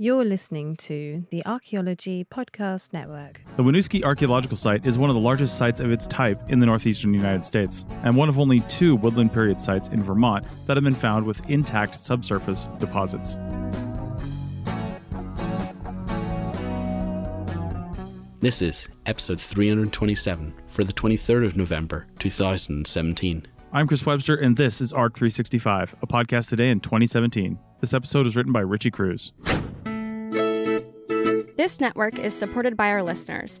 You're listening to the Archaeology Podcast Network. The Winooski Archaeological Site is one of the largest sites of its type in the northeastern United States, and one of only two woodland period sites in Vermont that have been found with intact subsurface deposits. This is episode 327 for the 23rd of November 2017. I'm Chris Webster, and this is ARC 365, a podcast today in 2017. This episode was written by Richie Cruz. This network is supported by our listeners.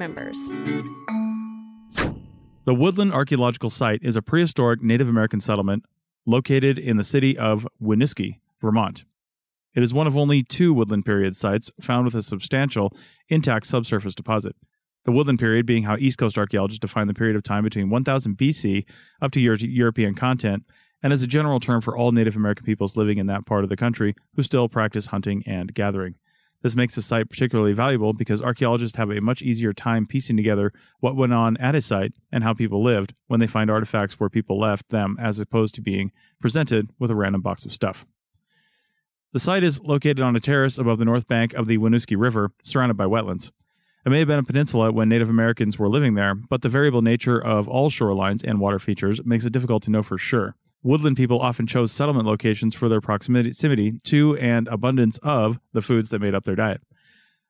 members. The Woodland Archaeological Site is a prehistoric Native American settlement located in the city of Winooski, Vermont. It is one of only two woodland period sites found with a substantial intact subsurface deposit. The woodland period being how East Coast archaeologists define the period of time between 1000 BC up to Euro- European content and as a general term for all Native American peoples living in that part of the country who still practice hunting and gathering. This makes the site particularly valuable because archaeologists have a much easier time piecing together what went on at a site and how people lived when they find artifacts where people left them as opposed to being presented with a random box of stuff. The site is located on a terrace above the north bank of the Winooski River, surrounded by wetlands. It may have been a peninsula when Native Americans were living there, but the variable nature of all shorelines and water features makes it difficult to know for sure. Woodland people often chose settlement locations for their proximity to and abundance of the foods that made up their diet.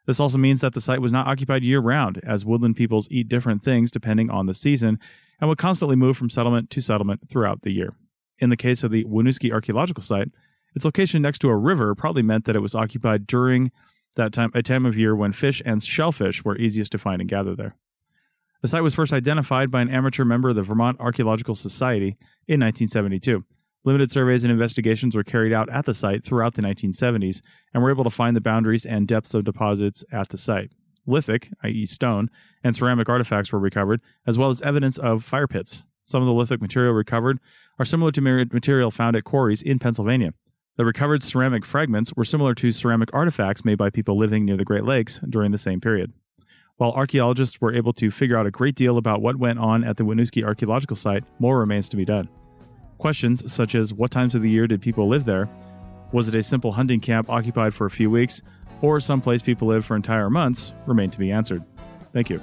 This also means that the site was not occupied year round, as woodland peoples eat different things depending on the season and would constantly move from settlement to settlement throughout the year. In the case of the Winooski Archaeological Site, its location next to a river probably meant that it was occupied during that time, a time of year when fish and shellfish were easiest to find and gather there. The site was first identified by an amateur member of the Vermont Archaeological Society in 1972. Limited surveys and investigations were carried out at the site throughout the 1970s and were able to find the boundaries and depths of deposits at the site. Lithic, i.e., stone, and ceramic artifacts were recovered, as well as evidence of fire pits. Some of the lithic material recovered are similar to material found at quarries in Pennsylvania. The recovered ceramic fragments were similar to ceramic artifacts made by people living near the Great Lakes during the same period. While archaeologists were able to figure out a great deal about what went on at the Winooski Archaeological Site, more remains to be done. Questions such as what times of the year did people live there? Was it a simple hunting camp occupied for a few weeks, or some place people lived for entire months, remain to be answered. Thank you.